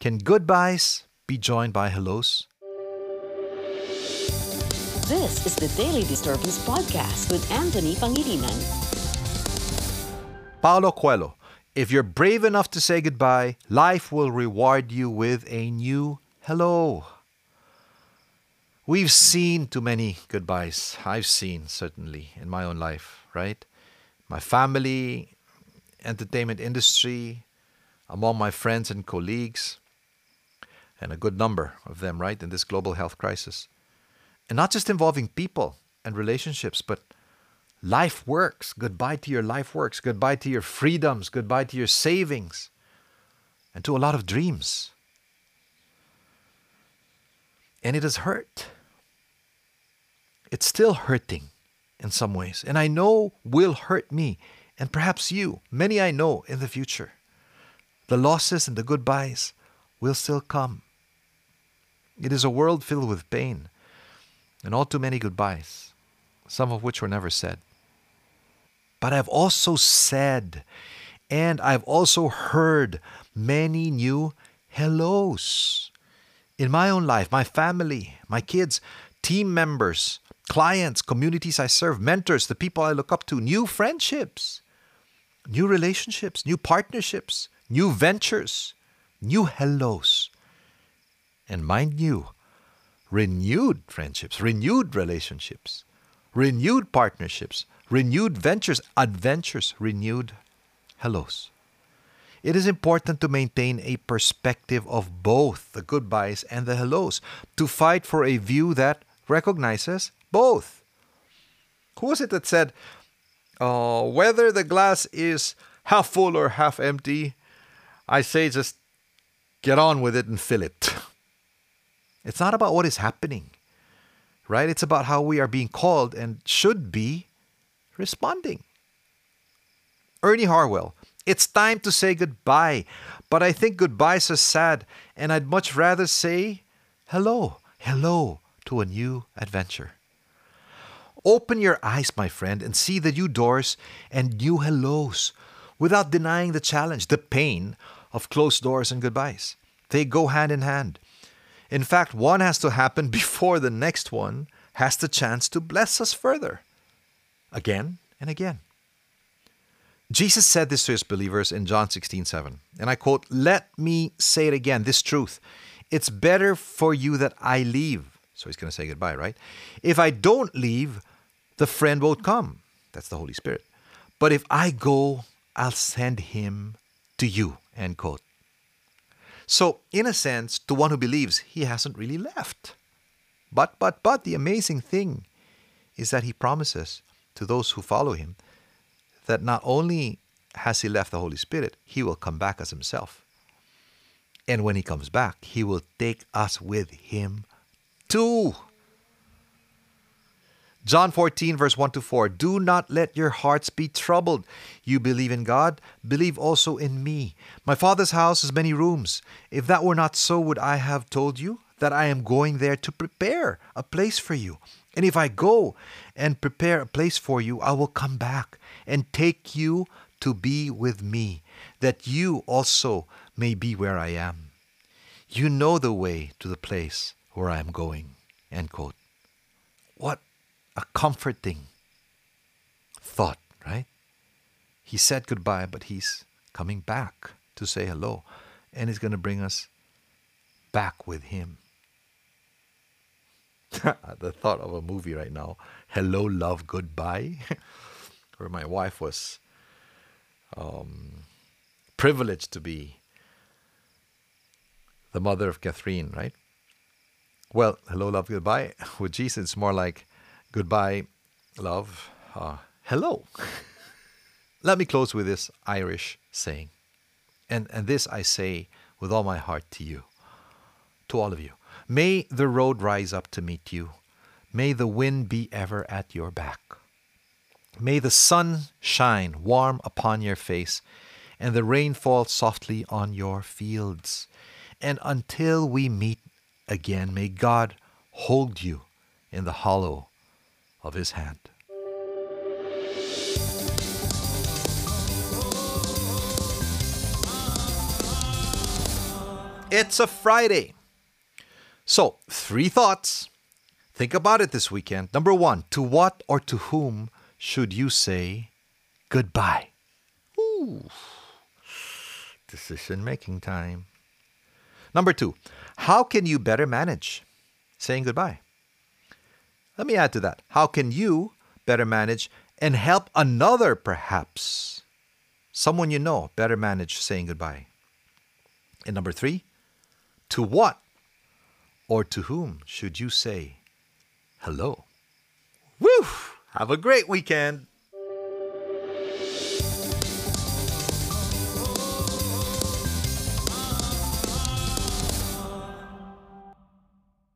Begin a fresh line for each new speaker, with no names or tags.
Can goodbyes be joined by hellos?
This is the Daily Disturbance Podcast with Anthony Pangilinan.
Paulo Coelho. If you're brave enough to say goodbye, life will reward you with a new hello. We've seen too many goodbyes. I've seen, certainly, in my own life, right? My family, entertainment industry, among my friends and colleagues, and a good number of them, right, in this global health crisis. And not just involving people and relationships, but life works. Goodbye to your life works. Goodbye to your freedoms. Goodbye to your savings. And to a lot of dreams. And it has hurt it's still hurting in some ways. And I know will hurt me and perhaps you, many I know in the future. The losses and the goodbyes will still come. It is a world filled with pain and all too many goodbyes, some of which were never said. But I've also said and I've also heard many new hellos in my own life, my family, my kids, team members, clients, communities I serve, mentors, the people I look up to, new friendships, new relationships, new partnerships, new ventures, new hellos. And mind you, renewed friendships, renewed relationships, renewed partnerships, renewed ventures, adventures, renewed hellos. It is important to maintain a perspective of both the goodbyes and the hellos, to fight for a view that recognizes both. Who was it that said, uh, whether the glass is half full or half empty, I say just get on with it and fill it. It's not about what is happening, right? It's about how we are being called and should be responding. Ernie Harwell, it's time to say goodbye, but I think goodbyes are sad, and I'd much rather say hello, hello to a new adventure. Open your eyes, my friend, and see the new doors and new hellos without denying the challenge, the pain of closed doors and goodbyes. They go hand in hand. In fact, one has to happen before the next one has the chance to bless us further. Again and again. Jesus said this to his believers in John 16 7. And I quote, Let me say it again, this truth. It's better for you that I leave. So he's going to say goodbye, right? If I don't leave, the friend won't come. That's the Holy Spirit. But if I go, I'll send him to you. End quote. So, in a sense, to one who believes, he hasn't really left. But, but, but, the amazing thing is that he promises to those who follow him that not only has he left the Holy Spirit, he will come back as himself. And when he comes back, he will take us with him too. John 14, verse 1 to 4 Do not let your hearts be troubled. You believe in God, believe also in me. My Father's house has many rooms. If that were not so, would I have told you that I am going there to prepare a place for you? And if I go and prepare a place for you, I will come back and take you to be with me, that you also may be where I am. You know the way to the place where I am going. End quote. What a comforting thought, right? He said goodbye, but he's coming back to say hello, and he's going to bring us back with him. the thought of a movie right now, Hello, Love, Goodbye, where my wife was um, privileged to be the mother of Kathryn, right? Well, hello, love, goodbye. With Jesus, it's more like goodbye, love, uh, hello. Let me close with this Irish saying. And, and this I say with all my heart to you, to all of you. May the road rise up to meet you. May the wind be ever at your back. May the sun shine warm upon your face and the rain fall softly on your fields. And until we meet again, may God hold you in the hollow of his hand. It's a Friday. So, three thoughts. Think about it this weekend. Number one, to what or to whom should you say goodbye? Ooh. Decision making time. Number two, how can you better manage saying goodbye? Let me add to that. How can you better manage and help another, perhaps, someone you know, better manage saying goodbye? And number three, to what or to whom should you say hello? Woo! Have a great weekend.